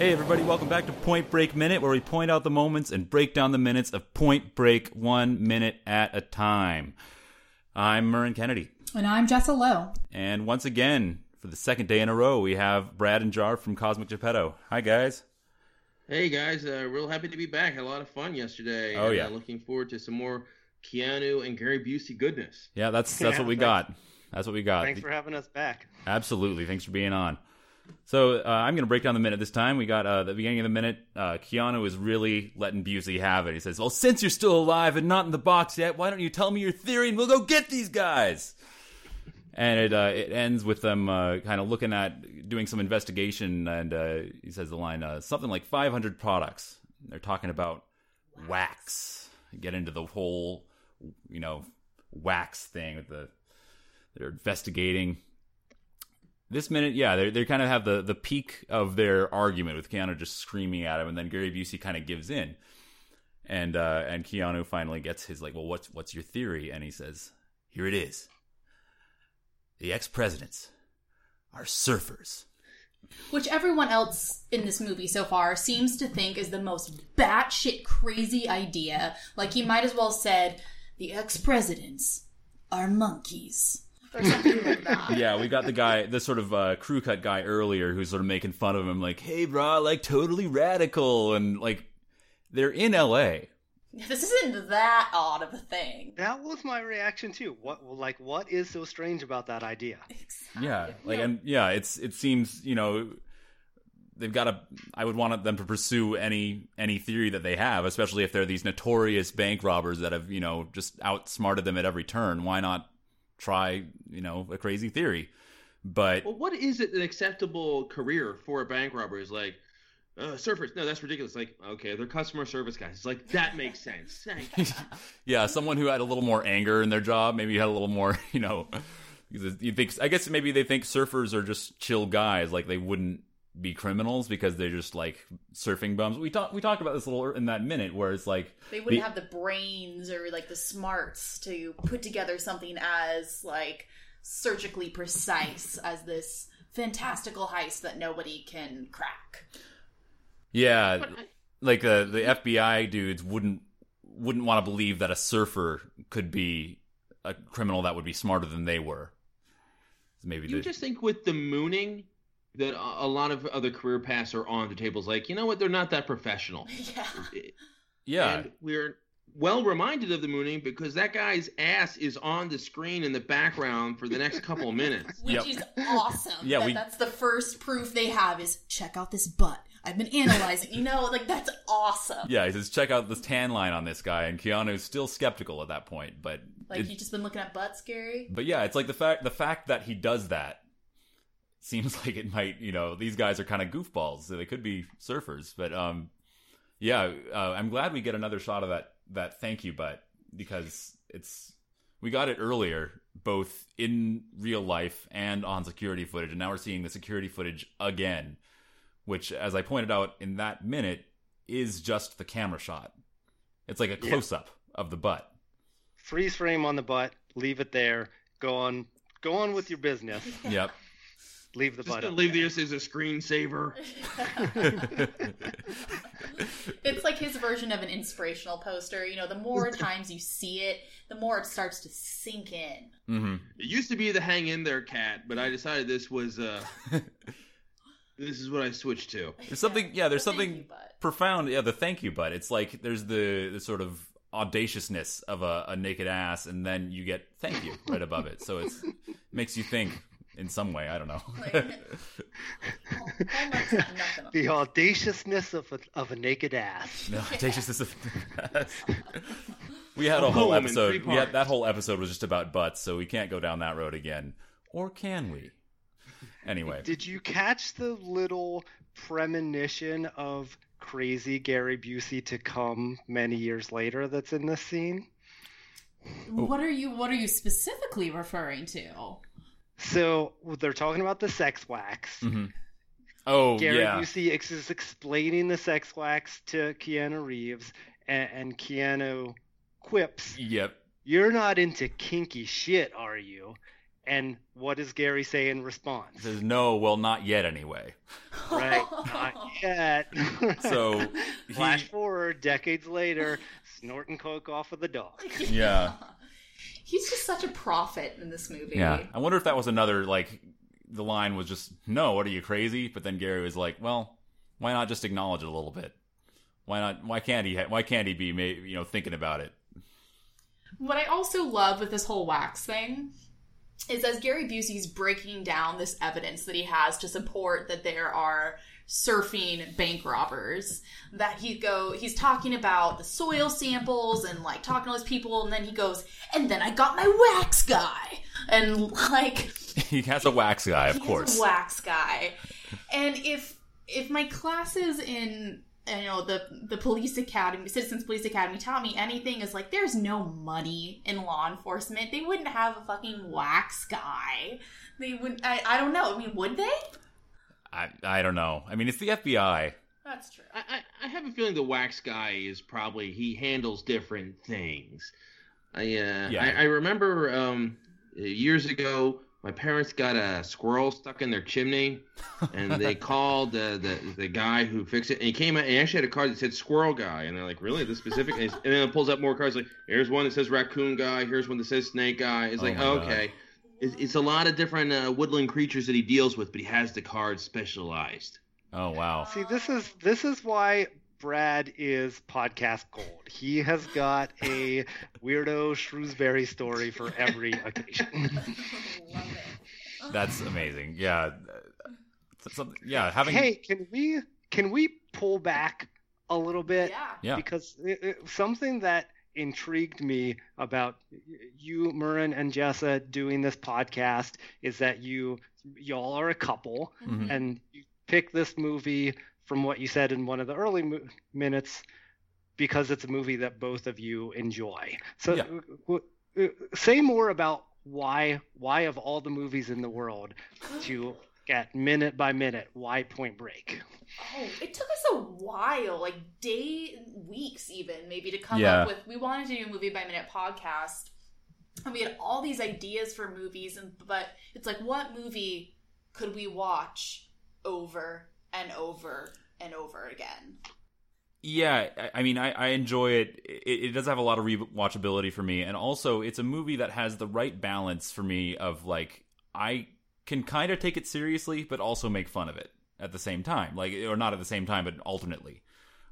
Hey, everybody, welcome back to Point Break Minute, where we point out the moments and break down the minutes of Point Break one minute at a time. I'm Murrin Kennedy. And I'm Jessa Lowe. And once again, for the second day in a row, we have Brad and Jar from Cosmic Geppetto. Hi, guys. Hey, guys. Uh, real happy to be back. Had a lot of fun yesterday. Oh, and, yeah. Uh, looking forward to some more Keanu and Gary Busey goodness. Yeah, that's that's Yeah, what we thanks. got. That's what we got. Thanks for having us back. Absolutely. Thanks for being on. So uh, I'm going to break down the minute this time. We got uh, the beginning of the minute. Uh, Keanu is really letting Busey have it. He says, "Well, since you're still alive and not in the box yet, why don't you tell me your theory and we'll go get these guys." And it uh, it ends with them uh, kind of looking at doing some investigation, and uh, he says the line something like 500 products. They're talking about wax. Get into the whole, you know, wax thing with the they're investigating this minute, yeah, they they kind of have the the peak of their argument with Keanu just screaming at him, and then Gary Busey kind of gives in, and uh, and Keanu finally gets his like, well, what's what's your theory? And he says, here it is. The ex presidents are surfers. Which everyone else in this movie so far seems to think is the most batshit crazy idea. Like he might as well said, the ex presidents are monkeys. Or something like that. Yeah, we got the guy, the sort of uh, crew cut guy earlier, who's sort of making fun of him, like, hey, brah, like totally radical, and like they're in L.A. This isn't that odd of a thing. That was my reaction too. What like what is so strange about that idea? Exactly. Yeah, like and yeah, it's it seems you know they've got to. I would want them to pursue any any theory that they have, especially if they're these notorious bank robbers that have you know just outsmarted them at every turn. Why not try you know a crazy theory? But Well, what is it an acceptable career for a bank robber? Is like uh, surfers? No, that's ridiculous. Like, okay, they're customer service guys. It's like that makes sense. Yeah, someone who had a little more anger in their job, maybe had a little more you know. You think? I guess maybe they think surfers are just chill guys, like they wouldn't be criminals because they're just like surfing bums. We talked we talked about this a little in that minute where it's like They wouldn't the- have the brains or like the smarts to put together something as like surgically precise as this fantastical heist that nobody can crack. Yeah, like uh, the FBI dudes wouldn't wouldn't want to believe that a surfer could be a criminal that would be smarter than they were. Maybe You the, just think with the mooning that a a lot of other career paths are on the tables. Like, you know what? They're not that professional. Yeah. Eh, yeah, And we're well reminded of the mooning because that guy's ass is on the screen in the background for the next couple of minutes. Which Yep. is awesome. Yeah, that we- that's the first proof they have is check out this butt. I've been analyzing. you know, like that's awesome. yeah. He says, check out this tan line on this guy, and Keanu's still skeptical at that point, but Like it- you just been looking at butts, Gary. but yeah, it's like the fact the fact that he does that seems like it might you know these guys are kind of goofballs, so they could be surfers, but um, yeah, uh, I'm glad we get another shot of that that thank you butt because it's we got it earlier both in real life and on security footage, and now we're seeing the security footage again, which, as I pointed out in that minute, is just the camera shot. It's like a close up of the butt. Freeze frame on the butt, leave it there, go on go on with your business. Yep. Leave the Just butt gonna leave this as a screensaver. It's like his version of an inspirational poster. You know, the more times you see it, the more it starts to sink in. hmm It used to be the hang in there cat, but I decided this was uh this is what I switched to. There's something, yeah. There's The something you profound. Yeah, the thank you, but it's like there's the, the sort of audaciousness of a, a naked ass, and then you get thank you right above it. So it's makes you think in some way. I don't know. Like, Hallmark's got nothing on The audaciousness of a, of a naked ass. no, audaciousness of we had a whole episode. three We had that whole episode was just about butts, so we can't go down that road again, or can we? Anyway, Did you catch the little premonition of crazy Gary Busey to come many years later that's in this scene? What are you what are you specifically referring to? So they're talking about the sex wax. hmm oh Gary yeah, Busey is explaining the sex wax to Keanu Reeves, and, and Keanu quips, yep. "You're not into kinky shit, are you?" And what does Gary say in response? Says no, well, not yet anyway. right, not yet. So, he- flash forward decades later, snorting coke off of the dog. Yeah. He's just such a prophet in this movie. Yeah, I wonder if that was another like the line was just no, what are you crazy? But then Gary was like, well, why not just acknowledge it a little bit? Why not? Why can't he? Ha- why can't he be, you know, thinking about it? What I also love with this whole wax thing is as Gary Busey's breaking down this evidence that he has to support that there are surfing bank robbers that he go he's talking about the soil samples and like talking to all these people and then he goes and then I got my wax guy and like he has a wax guy, of He is a course. wax guy. And if if my classes in you know the the police academy, Citizens Police Academy, taught me anything, is like there's no money in law enforcement. They wouldn't have a fucking wax guy. They would. I, I don't know. I mean, would they? I I don't know. I mean, it's the FBI. That's true. I, I, I have a feeling the wax guy is probably he handles different things. I uh, Yeah. I, I remember um, years ago my parents got a squirrel stuck in their chimney, and they called uh, the the guy who fixed it, and he came out and he actually had a card that said squirrel guy, and they're like, really, this specific? and, and then it pulls up more cards like, here's one that says raccoon guy, here's one that says snake guy. It's Oh like, okay. God. Okay. It's, it's a lot of different uh, woodland creatures that he deals with, but he has the cards specialized. Oh wow. See, this is this is why Brad is podcast gold. He has got a weirdo Shrewsbury story for every occasion. That's amazing. Yeah. Yeah, having hey, can we can we pull back a little bit? Yeah. yeah. Because it, it- something that intrigued me about you, Murren, and Jessa doing this podcast is that you y'all are a couple, Mhm. and you pick this movie from what you said in one of the early mo- minutes because it's a movie that both of you enjoy. So, Yeah. w- w- say more about why why of all the movies in the world to get minute by minute why Point Break. Oh, it took us a while, like day, weeks even, maybe to come Yeah. up with. We wanted to do a movie by minute podcast, and we had all these ideas for movies, and but it's like, what movie could we watch over and over and over again? Yeah, I- I mean, I, I enjoy it. it. It does have a lot of rewatchability for me, and also it's a movie that has the right balance for me of like I can kind of take it seriously, but also make fun of it at the same time, like or not at the same time, but alternately.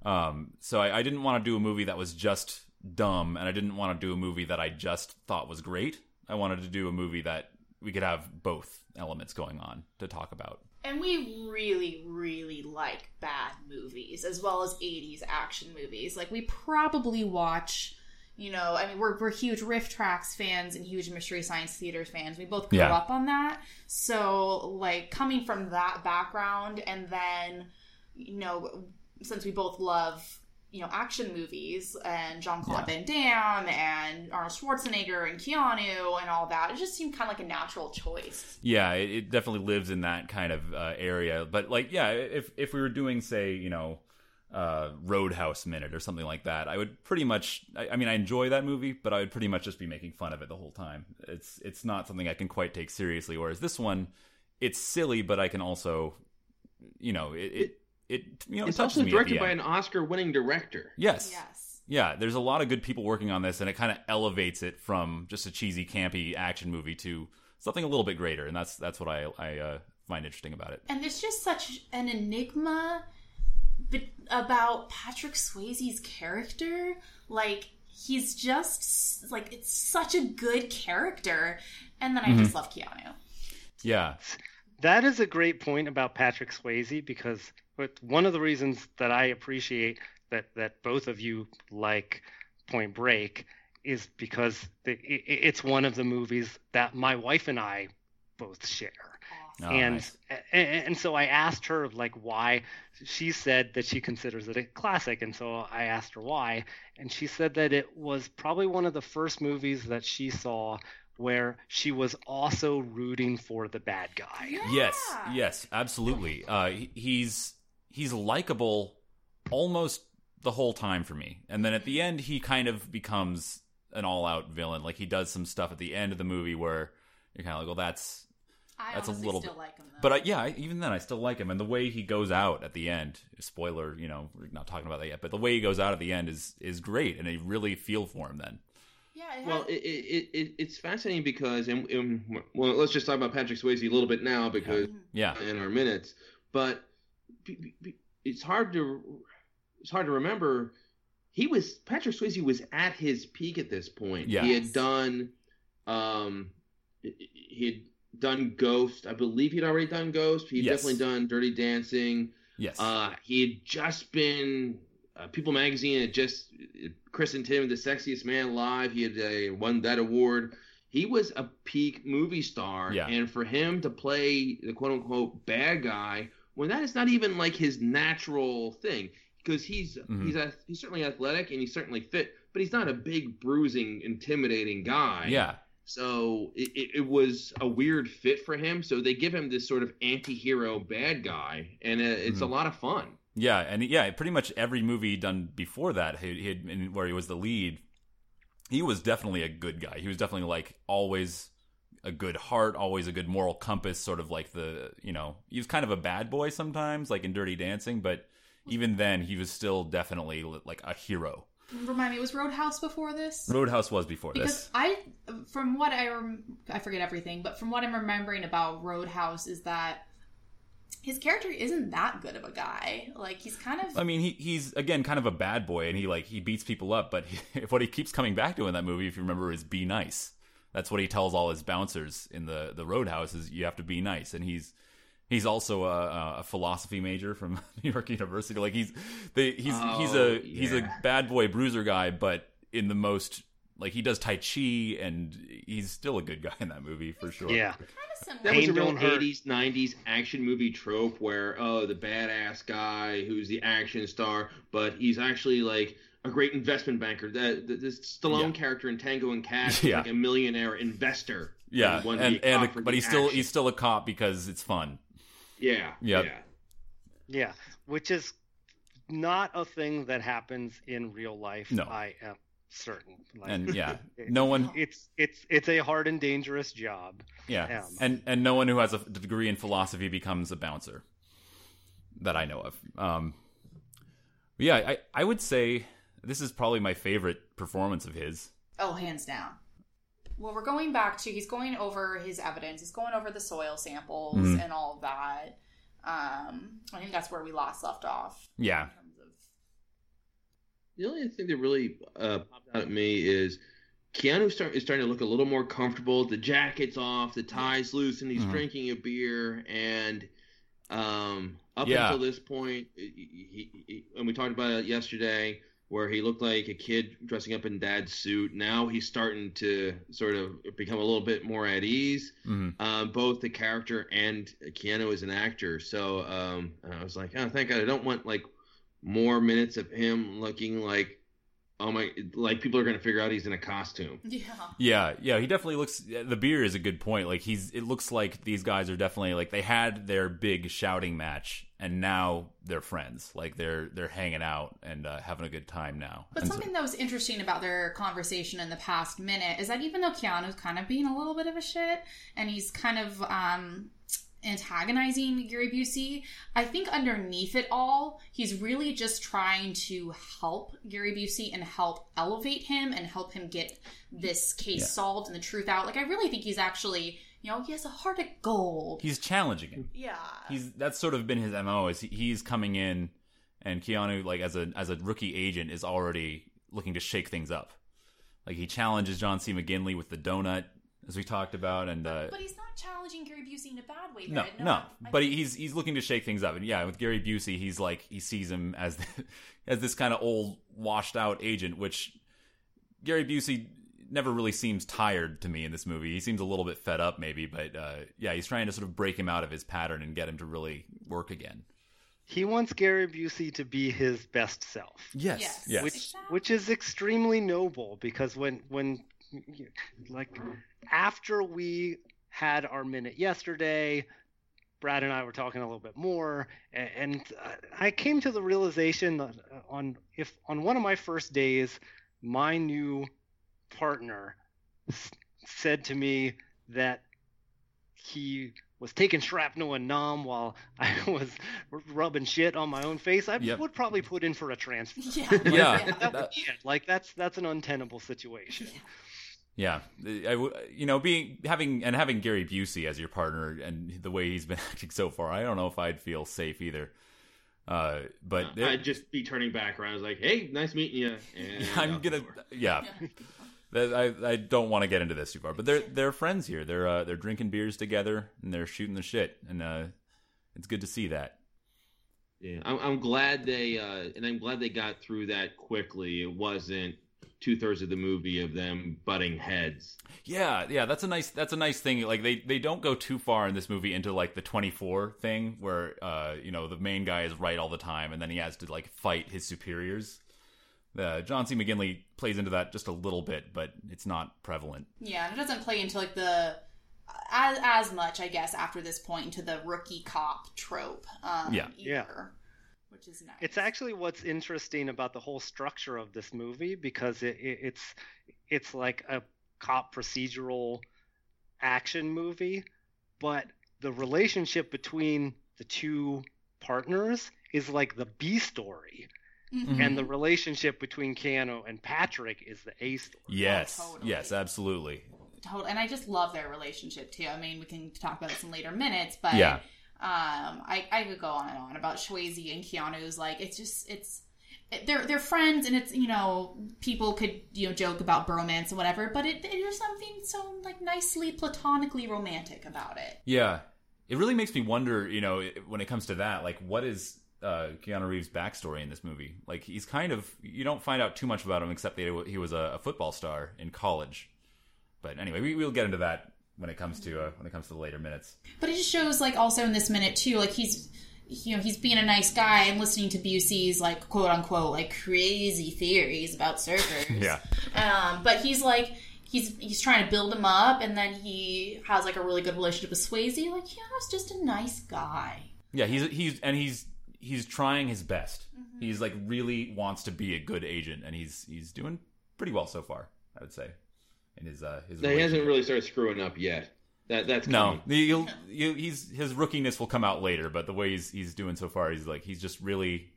Um, so I, I didn't want to do a movie that was just dumb, and I didn't want to do a movie that I just thought was great. I wanted to do a movie that we could have both elements going on to talk about. And we really, really like bad movies as well as 80s action movies. Like, we probably watch, you know, I mean, we're, we're huge RiffTrax fans and huge Mystery Science Theater fans. We both grew Yeah. up on that. So, like, coming from that background and then, you know, since we both love, you know, action movies and Jean Claude Yeah. Van Damme and Arnold Schwarzenegger and Keanu and all that, it just seemed kind of like a natural choice. Yeah, it, it definitely lives in that kind of uh, area. But like, yeah, if if we were doing, say, you know, uh, Roadhouse Minute or something like that, I would pretty much. I, I mean, I enjoy that movie, but I would pretty much just be making fun of it the whole time. It's it's not something I can quite take seriously. Whereas this one, it's silly, but I can also, you know, it it, it you know, It's touches also me directed by an Oscar-winning director. Yes. Yes. Yeah, there's a lot of good people working on this, and it kind of elevates it from just a cheesy, campy action movie to something a little bit greater, and that's that's what I I uh, find interesting about it. And there's just such an enigma be- about Patrick Swayze's character. Like, he's just, like, it's such a good character. And then I Mm-hmm. just love Keanu. Yeah, That is a great point about Patrick Swayze because but one of the reasons that I appreciate that that both of you like Point Break is because the, it, it's one of the movies that my wife and I both share. Oh, and, nice. and and so I asked her like why she said that she considers it a classic and so I asked her why and she said that it was probably one of the first movies that she saw where she was also rooting for the bad guy. Yes, Yeah. yes, absolutely. Uh, he's he's likable almost the whole time for me, and then at the end, he kind of becomes an all-out villain. Like he does some stuff at the end of the movie where you're kind of like, well, that's I That's a little still bit- like him though. But I, yeah, I, even then, I still like him, and the way he goes out at the end. Spoiler, you know, we're not talking about that yet, but the way he goes out at the end is is great, and I really feel for him then. yeah, it Well, it, it, it it's fascinating because, and, and well, let's just talk about Patrick Swayze a little bit now because Yeah, in our minutes, but be- be- be- it's hard to it's hard to remember. He was Patrick Swayze was at his peak at this point. Yeah. he had done, um, he had done Ghost. I believe he'd already done Ghost. He'd Yes. definitely done Dirty Dancing. yes, Uh, he had just been uh, People Magazine had just christened him the sexiest man alive. He had uh, won that award. He was a peak movie star, Yeah. and for him to play the quote unquote bad guy when that is not even like his natural thing, because he's Mhm. he's a, he's certainly athletic and he's certainly fit, but he's not a big bruising, intimidating guy. yeah, So it, it, was a weird fit for him. So they give him this sort of anti-hero bad guy, and uh, it's a Mhm. lot of fun. yeah, and yeah, pretty much every movie done before that, he, he had, in- where he was the lead, he was definitely a good guy. He was definitely like always a good heart, always a good moral compass, sort of like the you know he was kind of a bad boy sometimes, like in Dirty Dancing, but even then he was still definitely like a hero. Remind me, it was Roadhouse before this? Roadhouse was before Because this. I, from what I rem- I forget everything, but from what I'm remembering about Roadhouse is that his character isn't that good of a guy. Like he's kind of I mean, he he's again kind of a bad boy, and he like he beats people up. But he, what he keeps coming back to in that movie, if you remember, is be nice. That's what he tells all his bouncers in the the Roadhouse is you have to be nice, and he's he's also a, a philosophy major from New York University. Like he's the he's he's Oh, a he's a bad boy bruiser guy, but in the most like he does tai chi, and he's still a good guy in that movie for sure. Yeah. kind of similar. That was a real 80s, 90s action movie trope where, oh, the badass guy who's the action star, but he's actually like a great investment banker. The, the, the Stallone Yeah. character in Tango and Cash Yeah. is like a millionaire investor. yeah, And one and a cop and for but the he's still he's still a cop because it's fun. Yeah. Yep. Yeah. Yeah, which is not a thing that happens in real life. No. I am certain. Like, And yeah, no one It's it's it's a hard and dangerous job. Yeah, Um, and and no one who has a degree in philosophy becomes a bouncer that I know of. Um, yeah, I I would say this is probably my favorite performance of his. Oh, hands down. Well, we're going back to he's going over his evidence. He's going over the soil samples Mhm. and all of that. Um, I think that's where we last left off. Yeah, of The only thing that really uh, popped out at me is Keanu start, is starting to look a little more comfortable. The jacket's off, the tie's loose, and he's Mhm. drinking a beer. And um, up Yeah. until this point, he, he, he, and we talked about it yesterday, where he looked like a kid dressing up in dad's suit. Now he's starting to sort of become a little bit more at ease, Mhm. um, both the character and Keanu as an actor. So um, I was like, oh, thank God, I don't want like more minutes of him looking like oh my like people are gonna figure out he's in a costume yeah. yeah, yeah. He definitely looks. The beer is a good point. Like he's. It looks like these guys are definitely like they had their big shouting match, and now they're friends. Like they're they're hanging out and uh, having a good time now. But And so- something that was interesting about their conversation in the past minute is that even though Keanu's kind of being a little bit of a shit and he's kind of um, antagonizing Gary Busey, I think underneath it all, he's really just trying to help Gary Busey and help elevate him and help him get this case Yeah. solved and the truth out. Like, I really think he's actually, you know, he has a heart of gold. he's challenging him. yeah. he's that's sort of been his mo is he- he's coming in and Keanu like as a as a rookie agent is already looking to shake things up like he challenges John C McGinley with the donut as we talked about and uh but he's not challenging Gary Busey in a bad way. no no I but he's he's looking to shake things up and yeah with Gary Busey he's like he sees him as as this kind of old washed out agent which Gary Busey never really seems tired to me in this movie. He seems a little bit fed up, maybe, but uh, yeah, he's trying to sort of break him out of his pattern and get him to really work again. He wants Gary Busey to be his best self. Yes, Yes. yes, which Exactly. which is extremely noble because when when like after we had our minute yesterday brad and i were talking a little bit more and uh, i came to the realization that uh, on if on one of my first days my new partner s- said to me that he was taking shrapnel and numb while I was rubbing shit on my own face, I Yep. would probably put in for a transfer. Yeah. Yeah. That would. Like that's that's an untenable situation. Yeah, I w you know, being having and having Gary Busey as your partner and the way he's been acting so far, I don't know if I'd feel safe either. Uh, but there- I'd just be turning back around. I was like, "Hey, nice meeting you." And I'm gonna, door. yeah. That- I, I don't want to get into this too far, but they're they're friends here. They're uh, they're drinking beers together and they're shooting the shit, and uh, it's good to see that. Yeah, I'm, I'm glad they uh, and I'm glad they got through that quickly. It wasn't two thirds of the movie of them butting heads. Yeah, yeah, that's a nice that's a nice thing. Like they they don't go too far in this movie into like the 24 thing where uh you know the main guy is right all the time and then he has to like fight his superiors. Uh, John C. McGinley plays into that just a little bit, but it's not prevalent. Yeah, and it doesn't play into like the as as much, I guess, after this point into the rookie cop trope. Um, Yeah. Yeah. which is nice. It's actually what's interesting about the whole structure of this movie because it, it, it's it's like a cop procedural action movie, but the relationship between the two partners is like the B story, Mhm. and the relationship between Keanu and Patrick is the A story. Yes, totally. yes, absolutely. Total- and I just love their relationship too. I mean, we can talk about this in later minutes, but Yeah. um, I I could go on and on about Swayze and Keanu's. Like, it's just it's they're they're friends, and it's you know people could you know joke about bromance and whatever, but it there's something so like nicely platonically romantic about it. Yeah, it really makes me wonder. You know, when it comes to that, like, what is uh, Keanu Reeves' backstory in this movie? Like, he's kind of you don't find out too much about him except that he was a, a football star in college. But anyway, we, we'll get into that when it comes to uh, when it comes to the later minutes. But it just shows like also in this minute too, like he's you know, he's being a nice guy and listening to Busey's like quote unquote like crazy theories about surfers. Yeah. Um, but he's like he's he's trying to build him up and then he has like a really good relationship with Swayze. Like, yeah, he's just a nice guy. Yeah, he's he's and he's he's trying his best. He's like really wants to be a good agent, and he's he's doing pretty well so far. I would say in his uh his. He hasn't really started screwing up yet. That that's No, coming. you'll, he's his rookiness will come out later, but the way he's he's doing so far, he's like he's just really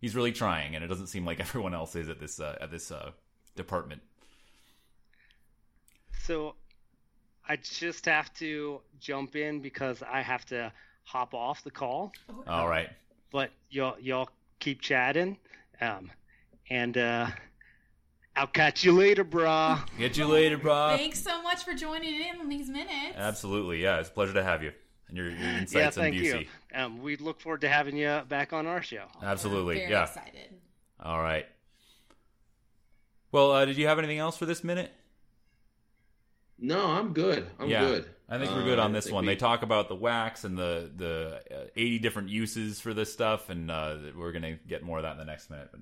he's really trying, and it doesn't seem like everyone else is at this uh, at this uh, department. So I just have to jump in because I have to hop off the call. All right, But y'all y'all keep chatting. Um, and uh, I'll catch you later, brah. get you later, bro. Thanks so much for joining in on these minutes. Absolutely, yeah, it's a pleasure to have you and your, your yeah, insights on thank Busey. you. Um, we look forward to having you back on our show. Absolutely, Very yeah. excited. All right. Well, uh, did you have anything else for this minute? No, I'm good. I'm yeah, good. I think we're Uh, good on I this one. we- They talk about the wax and the the uh, eighty different uses for this stuff, and uh, we're gonna get more of that in the next minute. But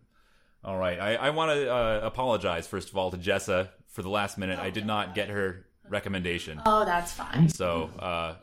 all right, I, I want to uh, apologize first of all to Jessa for the last minute. I did not get her recommendation, Oh, that's fine. so uh,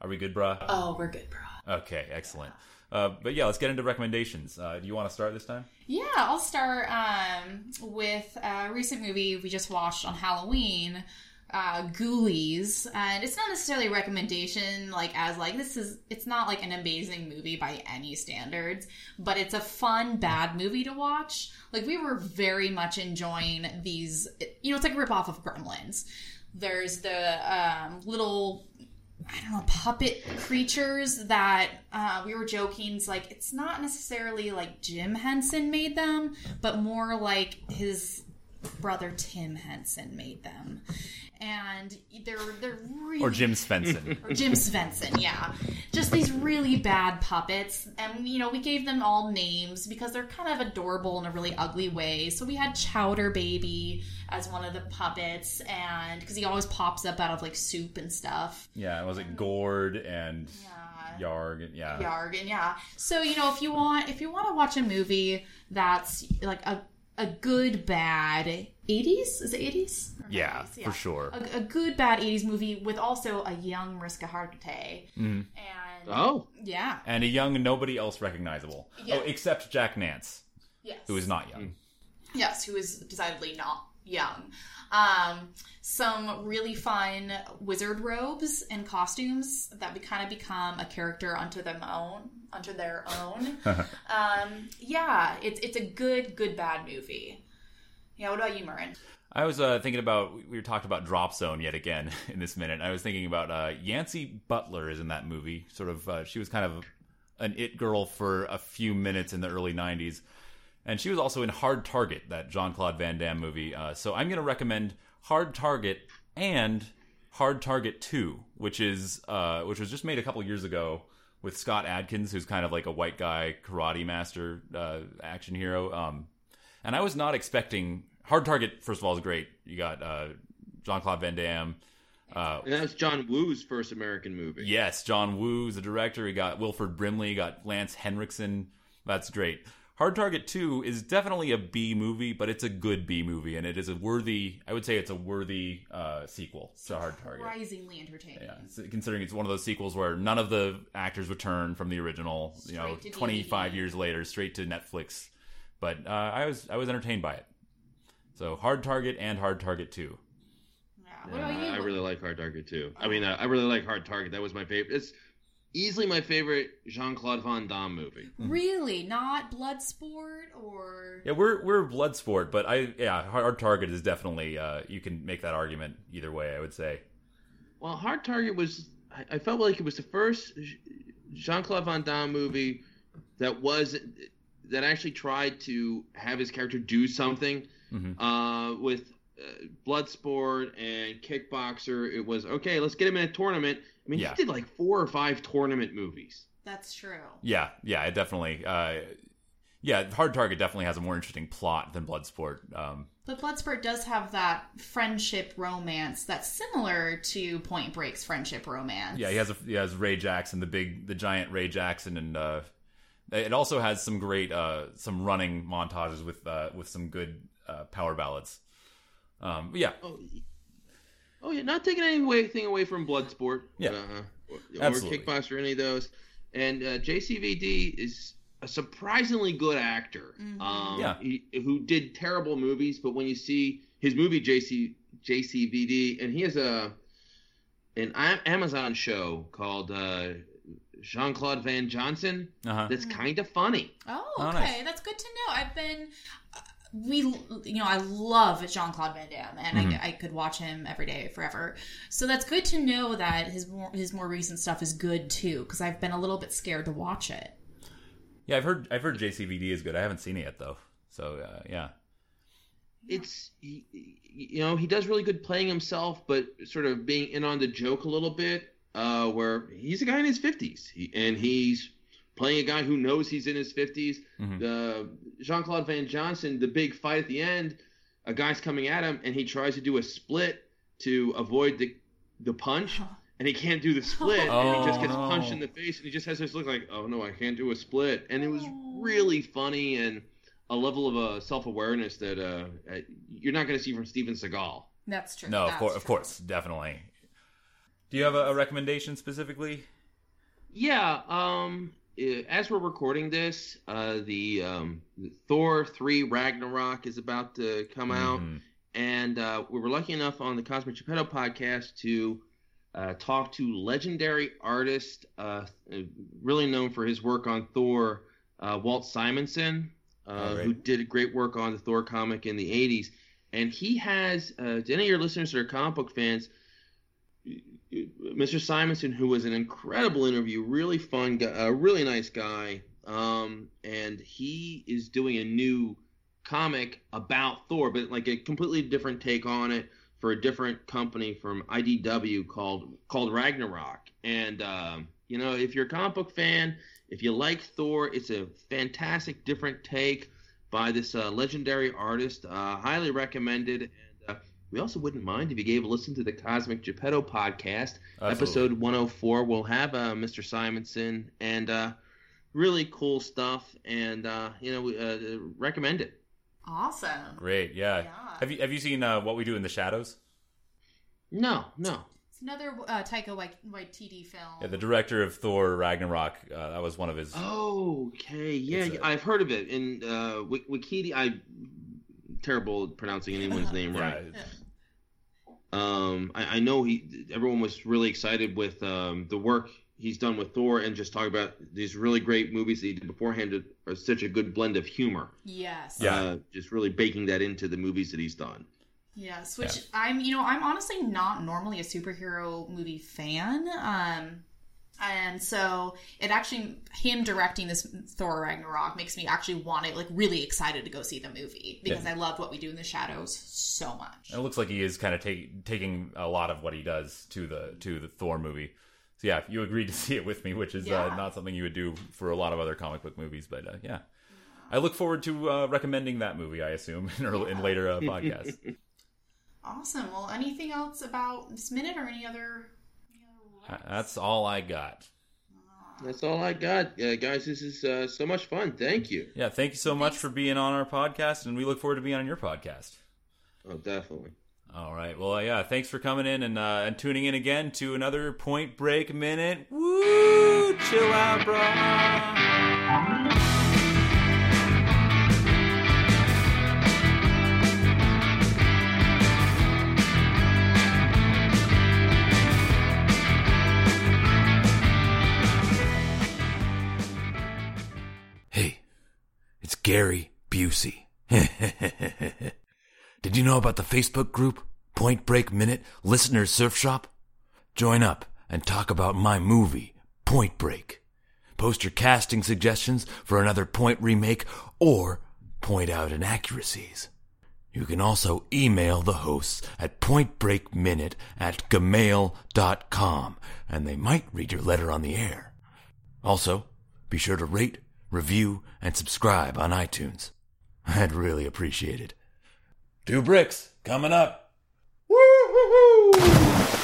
are we good, bruh? Oh, we're good, bro. Okay, excellent. Uh, but yeah, let's get into recommendations. Uh, do you want to start this time? Yeah, I'll start um, with a recent movie we just watched on Halloween, uh, Ghoulies, and it's not necessarily a recommendation, like as like this is. It's not like an amazing movie by any standards, but it's a fun bad movie to watch. Like we were very much enjoying these. You know, it's like a ripoff of Gremlins. There's the um, little I don't know, puppet creatures that uh, we were joking. It's like it's not necessarily like Jim Henson made them, but more like his brother Tim Henson made them, and they're they're really Or Jim Svensson? or Jim Svensson, yeah. Just these really bad puppets. And, you know, we gave them all names because they're kind of adorable in a really ugly way. So we had Chowder Baby as one of the puppets, and because he always pops up out of like soup and stuff. yeah, it was it Gourd and Yeah. Yarg? And, yeah, Yarg and yeah. So you know, if you want, if you want to watch a movie that's like a a good bad eighties, is it eighties? yeah, for sure. A, a good bad eighties movie with also a young Mariska Hargitay, Mhm. and Oh, yeah, and a young nobody else recognizable. Yeah. Oh, except Jack Nance, yes, who is not young. yes, who is decidedly not young. Um, some really fun wizard robes and costumes that be kind of become a character unto them own, unto their own. um, yeah, it's it's a good good bad movie. Yeah, what about you, Marin? I was uh, thinking about we were talking about Drop Zone yet again in this minute. I was thinking about uh, Yancey Butler is in that movie. Sort of, uh, she was kind of an it girl for a few minutes in the early '90s, and she was also in Hard Target, that Jean Claude Van Damme movie. Uh, so I'm going to recommend Hard Target and Hard Target Two, which is uh, which was just made a couple years ago with Scott Adkins, who's kind of like a white guy karate master uh, action hero. Um, and I was not expecting Hard Target. First of all, is great. You got uh, Jean Claude Van Damme. Uh, And that was John Woo's first American movie. yes, John Woo's the director. We got Wilford Brimley. He Got Lance Henriksen. That's great. Hard Target 2 is definitely a B movie, but it's a good B movie, and it is a worthy, I would say it's a worthy uh, sequel to Hard Target. Surprisingly entertaining. Yeah, so considering it's one of those sequels where none of the actors return from the original, you know, 25 years later, straight to Netflix. But uh, I was I was entertained by it. So Hard Target and Hard Target 2. Yeah. What about you? I really like Hard Target 2. I mean, uh, I really like Hard Target. That was my favorite. It's easily my favorite Jean Claude Van Damme movie. Really, not Bloodsport or Yeah, we're we're Bloodsport, but I yeah, Hard Target is definitely uh, you can make that argument either way. I would say. Well, Hard Target was. I, I felt like it was the first Jean Claude Van Damme movie that was that actually tried to have his character do something. Mhm. Uh, with uh, Bloodsport and Kickboxer, it was okay. Let's get him in a tournament. I mean, Yeah. he did like four or five tournament movies. that's true. Yeah, yeah, it definitely. Uh, yeah, Hard Target definitely has a more interesting plot than Bloodsport. Um, But Bloodsport does have that friendship romance that's similar to Point Break's friendship romance. Yeah, he has a, he has Ray Jackson, the big, the giant Ray Jackson, and uh, it also has some great, uh, some running montages with uh, with some good uh, power ballads. Um, yeah, Oh, y- oh yeah, not taking anything away from Bloodsport. Yeah. uh, or, or Kickboxer, any of those. And uh, JCVD is a surprisingly good actor. Mhm. Um, Yeah. he, who did terrible movies, but when you see his movie JC JCVD, and he has a an Amazon show called uh, Jean Claude Van Johnson. uh-huh. That's kind of funny. Oh, Oh, okay, nice. that's good to know. I've been, we, you know, I love Jean Claude Van Damme, and Mhm. I, I could watch him every day forever. So that's good to know that his more his more recent stuff is good too, because I've been a little bit scared to watch it. yeah. I've heard I've heard JCVD is good. I haven't seen it yet though. So uh, yeah, it's you know he does really good playing himself but sort of being in on the joke a little bit uh where he's a guy in his 50s he, and he's playing a guy who knows he's in his 50s Mhm. the jean-claude van johnson the big fight at the end a guy's coming at him and he tries to do a split to avoid the the punch and he can't do the split and he just Oh, gets no. punched in the face and he just has this look like oh no i can't do a split and it was Oh. really funny and a level of uh, self-awareness that uh, uh, you're not going to see from steven seagal That's true. no, of That's course, of course, definitely. Do you have a, a recommendation specifically? yeah um as we're recording this uh, the um, thor 3 ragnarok is about to come out Mhm. and uh, we were lucky enough on the Cosmic Geppetto podcast to uh, talk to legendary artist, uh, really known for his work on Thor, uh, Walt Simonson, uh, Oh, who did great work on the Thor comic in the '80s. And he has, uh, to any of your listeners that are comic book fans, Mr. Simonson, who was an incredible interview, really fun guy, a really nice guy, um, and he is doing a new comic about Thor, but like a completely different take on it for a different company from IDW called called Ragnarok. And um, you know, if you're a comic book fan, if you like Thor, it's a fantastic different take by this uh, legendary artist. Uh, highly recommended. And we also wouldn't mind if you gave a listen to the Cosmic Geppetto podcast, Absolutely. episode 104. We'll have uh, Mr. Simonson and uh, really cool stuff. And uh, you know, we, uh, recommend it. Awesome. Great, yeah. Yeah. Have you have you seen uh, What We Do in the Shadows? No, no. It's another uh, Taika Wai- Waititi film. Yeah, the director of Thor Ragnarok. Uh, that was one of his. Oh, Okay, yeah, It's a- I've heard of it. In uh, Wik- Wikidi, I terrible at pronouncing anyone's name Yeah, right. Um, I, I know he. Everyone was really excited with um, the work he's done with Thor, and just talk about these really great movies that he did beforehand. that Are such a good blend of humor. Yes. Yeah. Uh, just really baking that into the movies that he's done. Yes, which Yeah. I'm, you know, I'm honestly not normally a superhero movie fan. Um, and so it actually, him directing this Thor Ragnarok makes me actually want to, like, really excited to go see the movie because I loved what we do in the shadows so much. It looks like he is kind of take, taking a lot of what he does to the to the Thor movie. So yeah, you agreed to see it with me, which is uh, not something you would do for a lot of other comic book movies. But uh, yeah, I look forward to uh, recommending that movie. I assume in, early, in later uh, podcasts. Awesome. Well, anything else about this minute or any other? That's all I got. That's all I got, uh, guys. This is uh, so much fun. Thank you. Yeah, thank you so much Thanks. for being on our podcast, and we look forward to being on your podcast. Oh, definitely. All right. Well, yeah. Thanks for coming in and uh, and tuning in again to another Point Break minute. Woo! Chill out, bro. Gary Busey. Did you know about the Facebook group Point Break Minute Listeners Surf Shop? Join up and talk about my movie, Point Break. Post your casting suggestions for another Point remake or point out inaccuracies. You can also email the hosts at pointbreakminute at gmail.com and they might read your letter on the air. Also, be sure to rate, review, and subscribe on iTunes. I'd really appreciate it. Two bricks coming up. Woo hoo hoo!